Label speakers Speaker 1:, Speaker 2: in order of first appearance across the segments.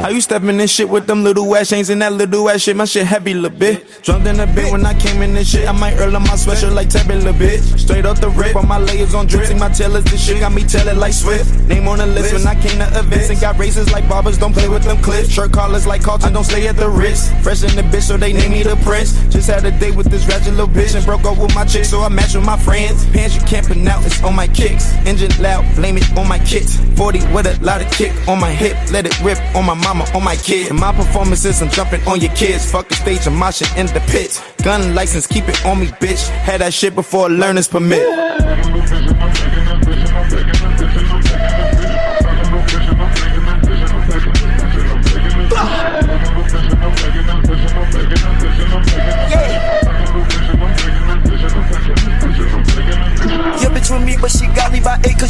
Speaker 1: How you stepping this shit with them little ass chains and that little ass shit? My shit heavy, little bit. Drunk in a bit when I came in this shit. I might earl on my sweatshirt like Tabby, little bit. Straight off the rip, all my layers on drip. See my tailors, this shit got me tellin' like Swift. Name on the list when I came to events and got races like barbers. Don't play with them clips. Shirt collars like Carlton, don't stay at the wrist. Fresh in the bitch, so they name me the prince. Just had a date with this ratchet little bitch and broke up with my chick, so I match with my friends. Pants you can't pronounce, it's on my kicks. Engine loud, blame it on my kicks. 40 with a lot of kick on my hip, let it rip on my mama, on my kid. And my performances, I'm jumping on your kids. Fuck the stage, I'm moshing in the pits. Gun license, keep it on me, bitch. Had that shit before a learner's permit.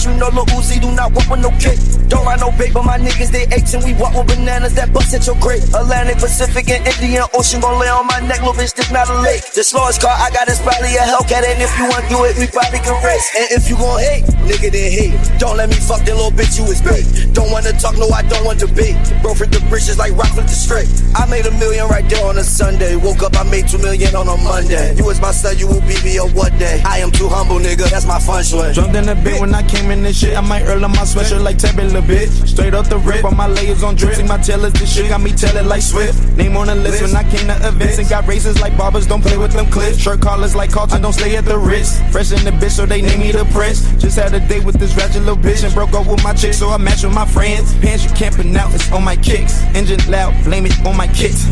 Speaker 2: Cause you know Lil Uzi do not walk with no kick. Don't ride no bait, but my niggas, they apes, and we walk with bananas that bust at your crate. Atlantic, Pacific, and Indian Ocean gon' lay on my neck, little bitch, this not a lake. The slowest car I got is probably a Hellcat, and if you want do it, we probably can race. And if you gon' hate, nigga, then hate. Don't let me fuck that little bitch, you is bait. Don't wanna talk, no, I don't want to be. Bro, for the bridges like rock with the straight. I made a million right there on a Sunday. Woke up, I made two million on a Monday. You was my son, you will be me a one day. I am too humble, my fun swing.
Speaker 1: Drunk in a bit when I came in this shit. I might earl on my sweatshirt like Tabby, little bitch. Straight up the rip, all my layers on drip. See my tailors, this shit got me tellin' like Swift. Name on the list when I came to events and got races like barbers. Don't play with them clips. Shirt collars like Carlton, don't stay at the wrist. Fresh in the bitch, so they name me the prince. Just had a date with this ratchet little bitch and broke up with my chick, so I match with my friends. Pants you can't pronounce, it's on my kicks. Engine loud, blame it on my kicks.